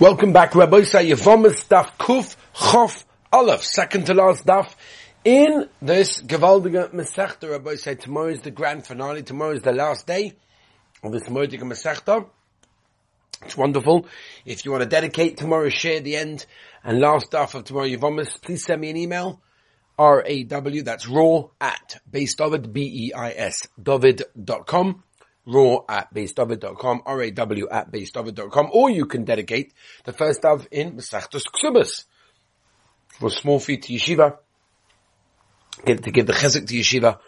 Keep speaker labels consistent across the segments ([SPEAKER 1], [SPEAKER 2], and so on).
[SPEAKER 1] Welcome back, Rabbi Say Yevomis Daf Kuf Chof Aleph, second to last Daf. In this Gevaldige Masechta, Rabbi Say tomorrow is the grand finale, tomorrow is the last day of this Moedige Masechta. It's wonderful. If you want to dedicate tomorrow, share the end and last Daf of tomorrow Yevomis, please send me an email. R-A-W, that's raw at base David, B-E-I-S, David.com raw at beisdovid.com, R-A-W at beisdovid.com, or you can dedicate the first of in Masechtus Ksubas for small feet to yeshiva, get to give the chizuk to yeshiva,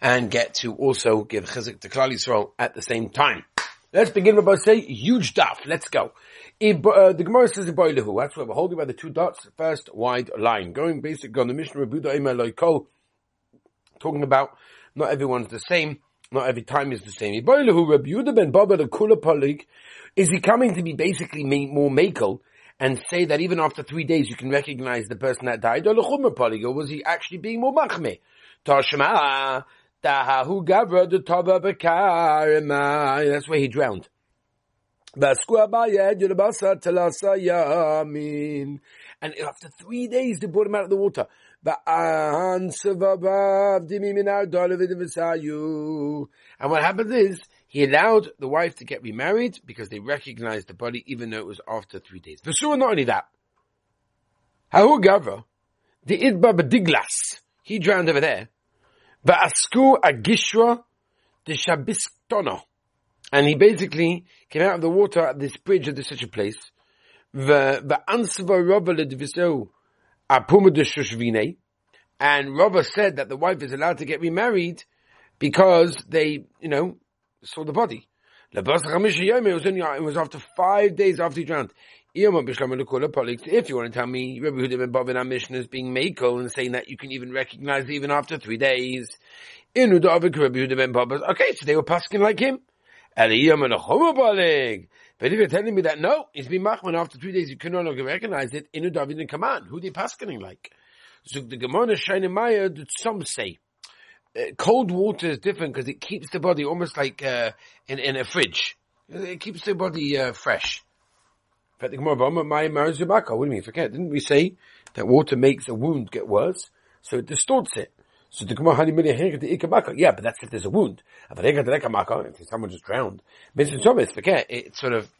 [SPEAKER 1] and get to also give chizuk to Klal Yisrael at the same time. Let's begin with say huge daf. Let's go. Uh, the Gemara says Iboilahu. That's why we're holding by the two dots, first wide line. Going basic on the Mishnah Rebuda talking about not everyone's the same. Not every time is the same. Is he coming to be basically more makel and say that even after three days you can recognize the person that died? Or was he actually being more machme? The That's where he drowned. And after three days, they brought him out of the water. And what happened is, he allowed the wife to get remarried because they recognized the body even though it was after three days. Vesura, not only that. The Idba he drowned over there. Va'asku Agishra, the Shabistono. And he basically came out of the water at this bridge at this such a place. And Rava said that the wife is allowed to get remarried because they, you know, saw the body. It was, only, it was after five days after he drowned. If you want to tell me Rabbi Huda ben Bavin our mission is being makel and saying that you can even recognize even after three days. Okay, so they were pasking like him. But if you're telling me that no, it's been machman after three days, you can no longer recognize it. Inu David and command. Who they paskening like? So the Gemara Maya that some say uh, cold water is different because it keeps the body almost like uh, in in a fridge. It keeps the body uh, fresh. But the Gemara Maya What do you mean? Forget? Didn't we say that water makes a wound get worse? So it distorts it. So the Gemara the Yeah, but that's if there's a wound. If someone just drowned, forget it sort of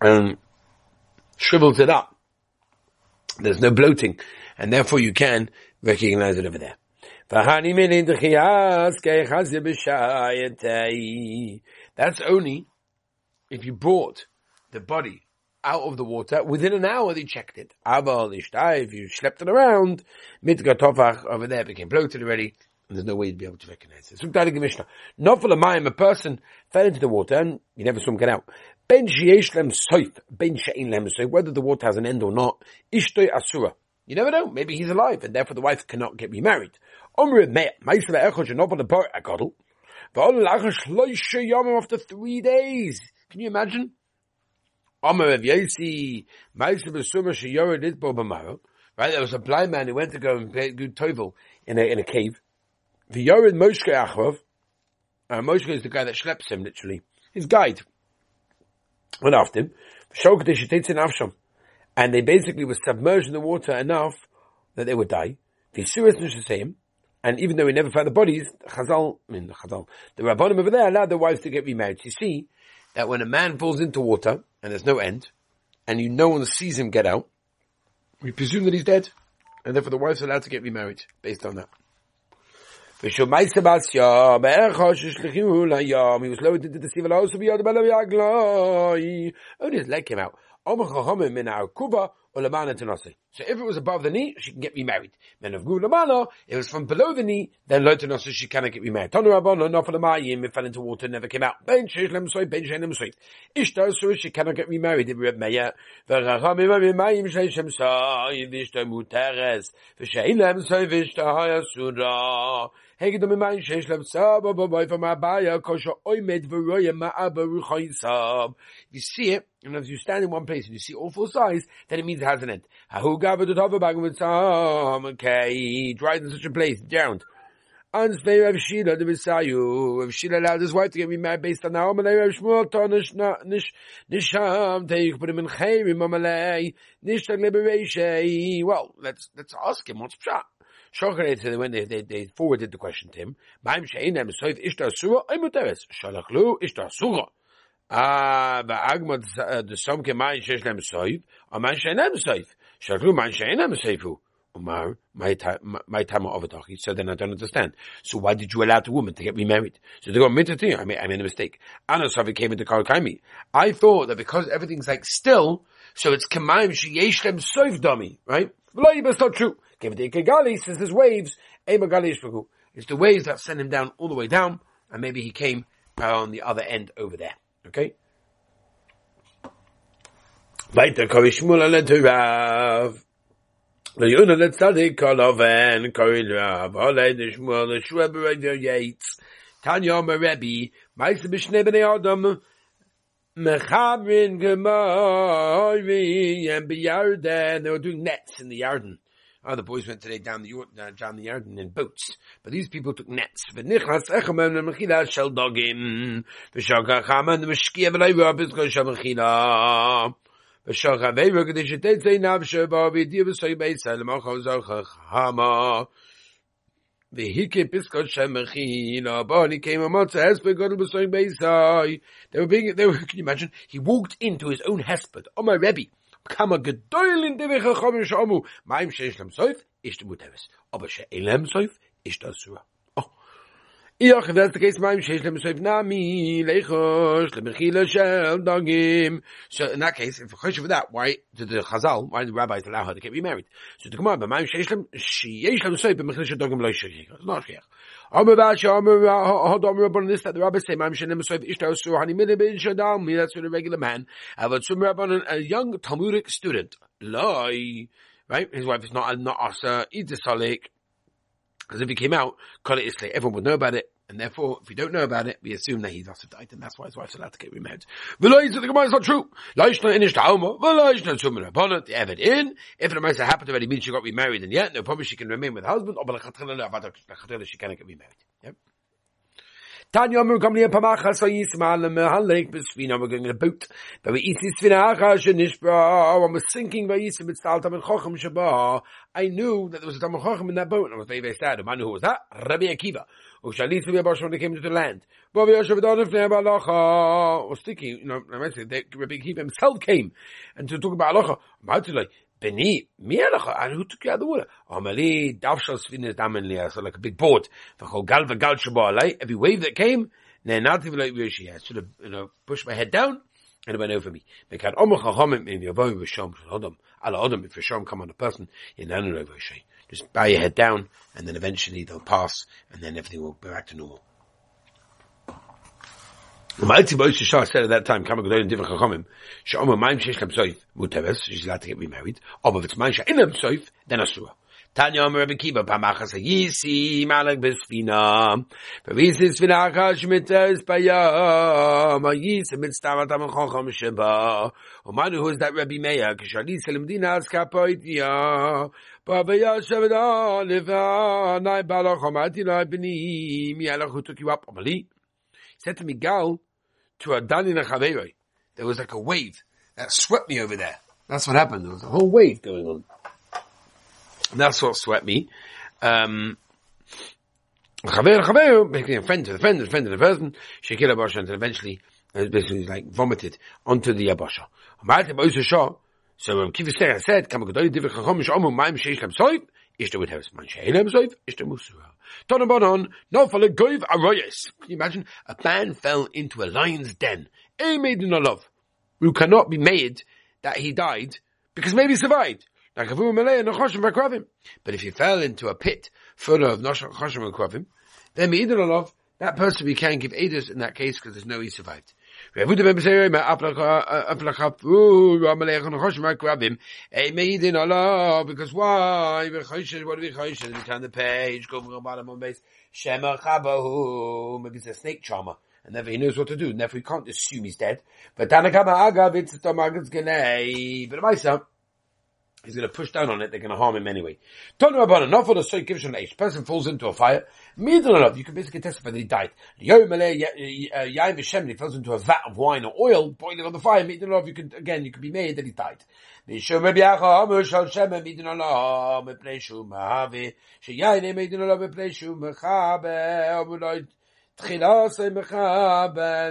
[SPEAKER 1] um, shrivels it up. There's no bloating, and therefore you can recognize it over there. That's only if you brought the body out of the water within an hour they checked it. If you slept it around, mitgatofach over there became bloated already, and there's no way you'd be able to recognize it. Not for the mayim, a person fell into the water and you never saw him get out. Ben sheyesh lem soif, ben she'in lem soif, whether the water has an end or not, ishtoi asura. You never know. Maybe he's alive, and therefore the wife cannot get remarried. After three days. Can you imagine? Right, there was a blind man who went to go and play good tovel in a, in a cave. The Yored Moshe Achrav, uh, Moshe is the guy that schleps him, literally. His guide went after him. And they basically were submerged in the water enough that they would die. And even though we never found the bodies, Chazal, I mean, the Chazal, the Rabbanim over there allowed their wives to get remarried. You see that when a man falls into water and there's no end, and you no one sees him get out, we presume that he's dead, and therefore the wife's allowed to get remarried based on that. He was lowered into the sea, only his leg came out. So if it was above the knee, she can get me married. Men of if it was from below the knee, then lo Lotanasa, she cannot get remarried. Tanu Rabban, not for the Mayim, it fell into water, never came out. Ben Sheshlem Soy, Ben Shenem Soy. Ishtar so she cannot get remarried. If Reb Meir, V'rachamim Mayim Sheshem Soy, Vishtar Muteres, V'sheilem Soy, Vishtar Hayasura. Hegedom Mayim Sheshlem Sab, Oimed V'roya Ma'aba Ruchai Sab. You see it, and as you stand in one place and you see all four sides, then it means it has an end. Okay, he dried in such a place, drowned. Ansvei Rav Shila the Misayu. Rav Shila allowed his wife to get remarried based on our Amalei Rav Shmuel Tonish Nish Nisham Teich put him in Chayrim Amalei Nish Liberation. Well, let's let's ask him what's pshat. Shocheret said when they, they, they forwarded the question to him, Baim she'inem soif ishtar sura, I'm muteres. Shalachlu ishtar sura. Ah, ba'agmad d'som eh, kemayin shesh lem soif, aman she'enem soif. Shalachlu man she'enem soifu. Umar, my time, my time of said, then I don't understand. So why did you allow the woman to get me married? So they go, Mitati, I made, I made a mistake. Anasavi came into Karakaimi. I thought that because everything's like still, so it's Kamaim Sheyeshlem Soif Dami, right? Well, that's not true. Give it to Ikagali, says there's waves. It's the waves that send him down all the way down, and maybe he came on the other end over there. Okay? Tanya Rebbe Adam Mechavin Gemoivi and Beyarden. They were doing nets in the Yarden. Oh, the boys went today down the yard, down the Yarden in boats, but these people took nets. V'nichlas echamem lemechila shel dogim v'shagacham and meshkia v'leiva b'zgol shel mechila v'shagaveira k'dei shetei tzei navshe ba'avidiya v'soy beis ha'lemachal zochachama. The piskot shemachina. But came a matzah hesped gadol b'soin beisai. They were being, they were, can you imagine? He walked into his own hesped. Oh my Rebbe. Kama gedoil in devich hachomim shamu. Maim sheish lem ish demutevis. Aber she'elem soif, ish dasura. If that's the case, Leichosh, Shel Dogim. So in that case, if a for that, why did the Chazal, why did the rabbis allow her to get remarried? So the Gemara, Mayim Sheish Lem, Sheish Lemesoif Bemechila Shel Dogim Lo It's not Sheish. Omer Vasha, Omer Hodomer, Rabban, this, that the rabbis say, that's for the regular man. Avat Sum Rabban, a young Talmudic student. Loi. Right? His wife is not, not Asa, uh, Idisalik because if he came out, everyone would know about it. And therefore, if we don't know about it, we assume that he's also died, and that's why his wife's allowed to get remarried. The Gemara is not true. The Evid in. If the Mesa happened already means she got remarried, and yet, no problem, she can remain with her husband, or she cannot get remarried. Yep. Tanya Amr Kamli Pamacha so Yismal Mehalek Besvina we're going in a boat. But we eat this Vinacha Shenishbra when we're sinking by Yisim with Saltam and Chochem Shabbat. I knew that there was a Tam Chochem in that boat and I was very very sad. Man who was that? Rabbi Akiva. Ushalit Rabbi Abash when they came to the land. Rabbi Yosef Don Ifnei Balacha was thinking, you know, Rabbi Akiva himself came and to talk about Halacha. Beni, like a big Shabalai, every wave that came, should have, you know, pushed my head down, and it went over me. Mekat Omach Chachamim in Yavoy Vishom Adam, Ala Adam, if Vishom come on a person, in Nanu Rishi. Just bow your head down, and then eventually they'll pass, and then everything will go back to normal. Malti Moshe Shah said at that time, Kama Gedolim Divrei Chachamim, She'omer Maim Sheish Lem Soif, Muteves, she's allowed to get remarried, or if it's Maim She'in Lem Soif, then Asura. Tanya Omer Rebbe Kiva, Pamachas Yisi, Malak Besfina, Pavisis Vinacha Shmitas Bayam, Yisi Mitztavat Am Chacham Sheba, Omanu who is that Rebbe Meir, Kishali Selim Dinas Kapoitia, Baba Yashaved Oliva, Nai Balach Omati Nai Bini, Mialach who took you up, Omali, said to me, Gal, to a Dani Nachaveroi. There was like a wave that swept me over there. That's what happened. There was a whole wave going on. And that's what swept me. Um, Chaver, Chaver, making a friend to the friend, to the friend to the person, Shekil Abasha, until eventually, it was basically like vomited onto the Abasha. So um, Kiva I said, Kama Gedoli Divrei Chachom Shomu Maim Sheish Soif, Ishta would have Man Shein Lem Soif, Ishta Musura. Tonabonon, no for the Goiv Arroyes. Can you imagine? A man fell into a lion's den. A made in love. Who cannot be made that he died because maybe he survived. And. But if he fell into a pit full of Noshim Kravim, then love that person we can give Edus in that case because there's no he survived. Because why? What do we? We turn the page, go from bottom on base. Shema chabahu. Maybe it's a snake charmer. And never he knows what to do. Never he can't assume he's dead. But Tanakama Agav, it's Tomagas Genei. But myself, He's going to push down on it. They're going to harm him anyway. Know about enough of the soy kivshon age. Person falls into a fire. Enough. You can basically testify that he died. Uh, Yain v'shem. He falls into a vat of wine or oil boiling on the fire. Enough. You can again. You can be made that he died.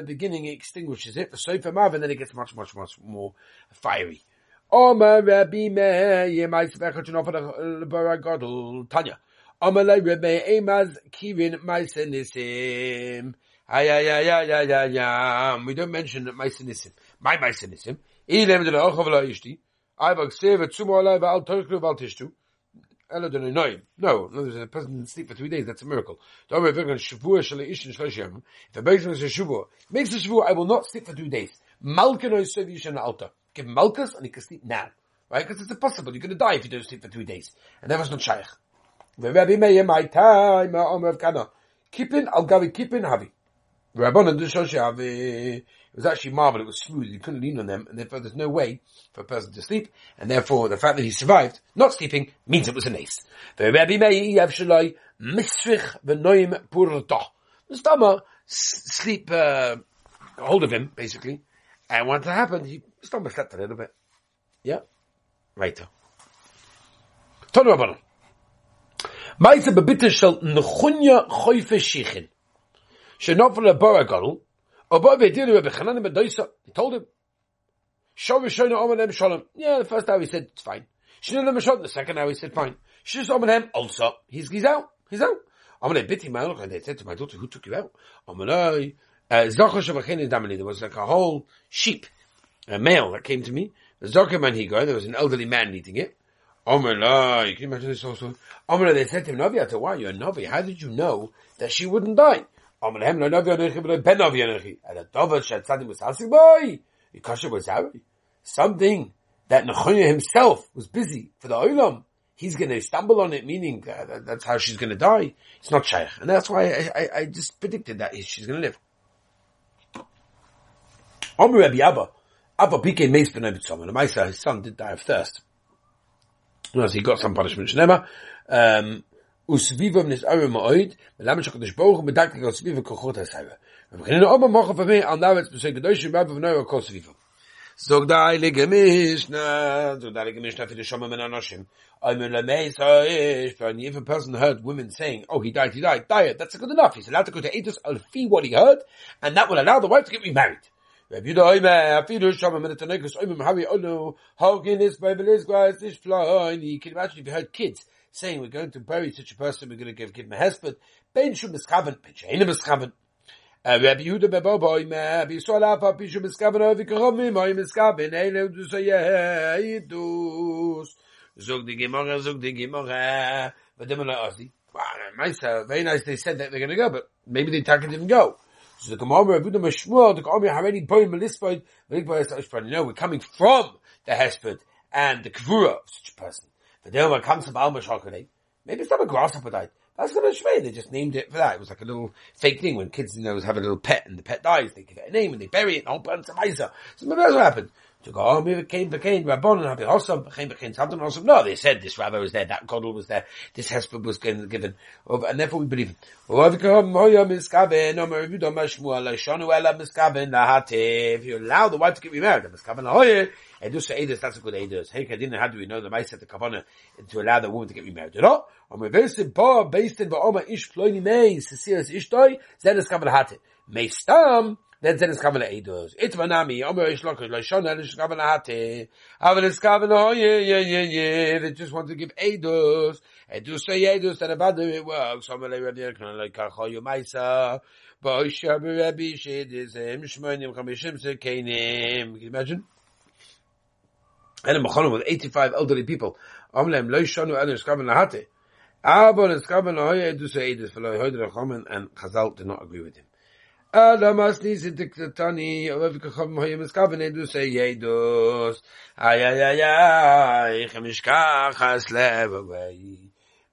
[SPEAKER 1] Beginning extinguishes it, the sofa and then it gets much, much, much more fiery. Omer Rabbi Meir, Meis Vechot the Lebara uh, Godel, Tanya. Omer Rabbi Emaz Kirin Meis Nisim. Ay, ay, ay, ay, ay, ay, ay. We don't mention that Meis Nisim. My Meis Nisim. Ilem de Loch of La Ishti. Ayvak Seve Tzumo Alay Val Torklu Val Tishtu. Ella don't know. No, no, there's a person didn't sleep for three days. That's a miracle. Don't worry, Shavua Shalei Ishin Shloshim. If a person is a Shavua, makes a Shavua, I will not sleep for two days. Malkanoi Sevi Yishan Alta give him malchus and he can sleep now. Right? Because it's impossible. You're going to die if you don't sleep for three days. And that was not shaykh. Rabbi Meir, my time, Omer of Kana. Kippin, al gavi kippin, havi. Rabbanan Dushoshi It was actually marvelous. It was smooth. You couldn't lean on them, and therefore there's no way for a person to sleep. And therefore, the fact that he survived, not sleeping, means it was an ace. Rabbi Meir, Yav Shalai, Misrich v'noim purta. The stomach, sleep, uh, hold of him, basically. And once it happened, he stomach slept a little bit. Yeah? Right. Tonu Rabbanon. Maisa bebitte shel nechunya choyfe shichin. Shenofel a bara gadol. Oba vedilu Rebbe Chanan Bedoisa. He told him. Shav Shona Omanem Shalom. Yeah, the first time he said, it's fine. Shinonam Shalom. The second time he said, fine. Shis Omanem also. He's, he's out. He's out. Omanem biti my and they said to my daughter, who took you out? Omanai. There was like a whole sheep a male that came to me. There was an elderly man eating it. Omer you can imagine this also. Omer they said to him, Navi, why you're a Navi, how did you know that she wouldn't die? Omer hem, no Navi Anochi, but Ben Navi Anochi. And the Dover Shed Tzadim was asking, boy, Yikasha was Harry. Something that Nechonya himself was busy for the Olam. He's going to stumble on it, meaning uh, that's how she's going to die. It's not Shaykh. And that's why I, I, I just predicted that she's going to live. Omer Rabbi Abba, Abba Pike Meis Ben Rabbi Tzom, and his son, did die of thirst. And as he got some punishment, Shnema, um, Usvivam Nis Arim Ma'oid, Melam Shakadosh Baruch, Medaktik Usvivam Kochot HaSayra. Rabbi Chanina Omer Mocha Vavim, Al Naretz, B'Shay Kadosh, Rabbi Vnoi, Kol Svivam. Zog da heilige Mishnah, zog da heilige Mishnah für die men Anoshim. I'm in Lameisoish, if a person heard women saying, oh, he died, he died, died, that's good enough. He's allowed to go to Eidos Alfi, what he heard, and that will allow the wife to get remarried. Rabbi Yehuda Oime, afidu shama min atanegus oime mahavi olu, hogin is by belis guys, ish flain. You can imagine if you heard kids saying, we're going to bury such a person, we're going to give, give him a hesped, ben shum miskaven, ben sheina miskaven. Rabbi Yehuda bebo boime, Rabbi Yisrael afa pishu miskaven, ovi kachomim, oime miskaven, eile udu so yehidus. Zog di gemorah, zog di gemorah, but them are like, oh, Nice, very nice they said that they're going to go, but maybe the attacker didn't go. So the Gemara Abudim Mashmuel, the Gemara already pointed Melispoid, know, we're coming from the Hesped and the Kvura of such a person. The Delma comes from Alma Shokane. Maybe it's not a grasshopper died. That's going to Shmei. They just named it for that. It was like a little fake thing when kids, you know, have a little pet and the pet dies. They give it a name and they bury it and all burn some So maybe that's what happened to go, oh, came, became Rabban and Habi Hossam, became, became something Hossam. No, they said this rabbi was there, that Godel was there, this Hesped was given, and therefore we believe him. If you allow the wife to get remarried, Edus Edus, that's a good Edus. Hey, Kadina, how do we know the mice at the Kavanah to allow the woman to get remarried? You know? Om Reversim Ba, based in Ba'oma Ish Ploini Mei, Sisiris Ishtoi, Zedes Kavanah Hatte. Meistam, then then it's coming to eidos. It's manami. Omer ish lokash loishona ish coming to hate. Aval is coming oh yeah yeah yeah yeah. They just want to give eidos. Eidos say eidos and about it works. Omer le rabbi yekron like kacho yomaisa. Boish rabbi shid is him shmonim chamishim sekeinim. Can you imagine? And a machonim with 85 elderly people. Omer lem loishonu el ish coming to hate. Aber es coming oh yeah eidos say eidos. For loy hoydre and Chazal did not agree with him. Adamas nisi diktatani, Olev kachom hoyim eskaven edu say yedos. Ay, ay, ay, ay, chemishkach has lev away.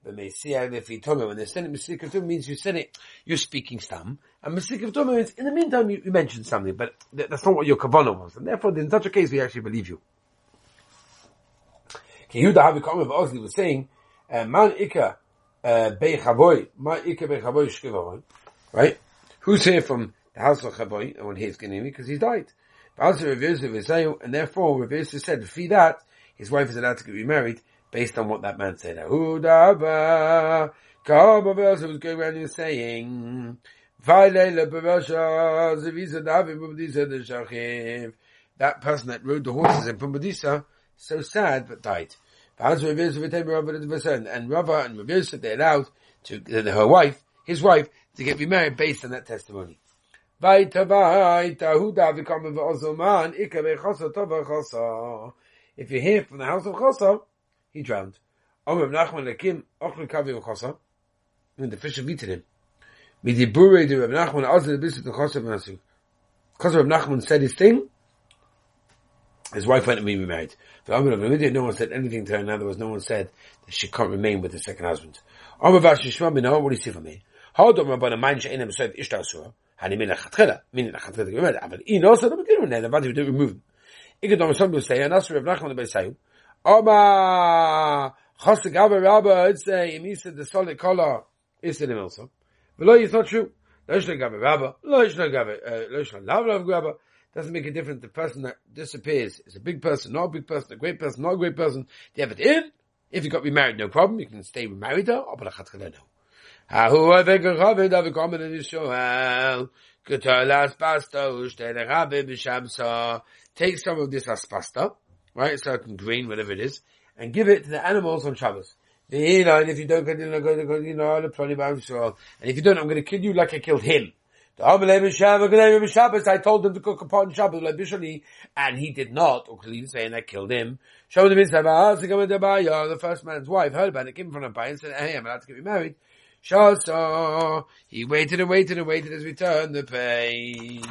[SPEAKER 1] But may see how if you told me when they send it Mesik of means you said it, you're speaking stam. And Mesik of means in the meantime you, you mentioned something, but that's not what your kavanah was. And therefore in such a case we actually believe you. Yehuda Havikam of Ozli was saying, uh, Man Ika uh, Beichavoy, Man Ika Beichavoy Shkivavoy, right? Who's here from the house of Chavoy, and when he's getting because he's died. And therefore, Rav said, for that, his wife is allowed to get remarried based on what that man said. Yehuda was going around and saying, that person that rode the horses in Pumbedisa, so sad, but died. And Rava and said they allowed to, her wife, his wife, to get remarried based on that testimony. If you hear from the house of Chosa, he drowned. When the fish have eaten him. Because Reb Nachman said his thing, his wife went be remarried. No one said anything to her. In other words, no one said that she can't remain with the second husband. What do you see from me? هادو ما بنا معنش اين مسويف ايش تاسو هاني من الخطخله من الخطخله يمد عمل اي ناس انا بكيرو ان انا بدي بدي موف ايك دو مسويف بيساي ناس بناخذ بيساي اما خاص جابر رابا اتس يميس ذا سوليد كولر is in also but it's not true Loish Nagabe Rabba, Loish Nagabe, uh, Loish Nagabe Rabba, doesn't make a difference. The person that disappears is a big person, not a big person, a great person, not a great person. They have it in. If you got remarried, no problem. You can stay remarried though. Or, but I can't know. Ahu avek chaved avek omen in Yisrael. Kutalas pasta ushtele rabbe b'shamsa. Take some of this aspasta, right, certain grain, whatever it is, and give it to the animals on Shabbos. You know, and if you don't, you know, you know, and if you don't, I'm going to kill you like I killed him. I told him to cook upon Shabbos, and he did not, or clearly saying I killed him. The first man's wife heard about it, came from a buyer and said, hey, I'm allowed to get married. Shasa, he waited and waited and waited as we turned the page.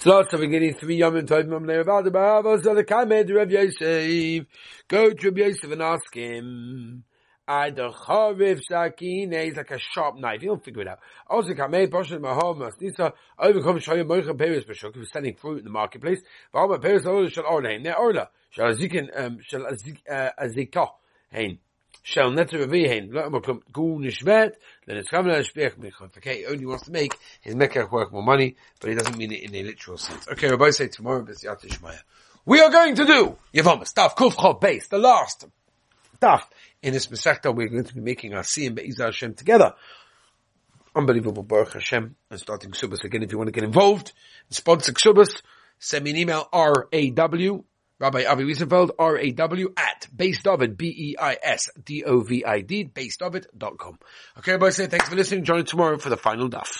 [SPEAKER 1] Tzlot, so we're getting three Yomim Tovim Am Le'avad Ba'ava, so the Kamed Rav Yosef, go to Rav Yosef and ask him, I the Chaviv Sakin, he's like a sharp knife, you don't figure it out. Also, Kamei Poshet Mahomas, Nisa, overcome Shoyim Moicha Peres Bashuk, was selling fruit in the marketplace, Ba'ama Peres Ola Shal Orlein, Ne Orla, Shal Azikin, um, Shal Azikah, Hein. Shall net revehen let him come go nishvet then it's coming out to speak me okay he only wants to make his mekach work more money but he doesn't mean it in a literal sense. Okay rabbi say tomorrow bis yatishmaya we are going to do yavam stuff kuf chav base the last stuff in this mesechta we're going to be making our siyim be'izah Hashem together. Unbelievable Baruch Hashem. And starting Subas again if you want to get involved sponsor Subas send me an email R-A-W Rabbi Avi Wiesenfeld, R-A-W, at beisdovid, B-E-I-S-D-O-V-I-D, beisdovid.com. Okay, everybody say thanks for listening. Join us tomorrow for the final daf.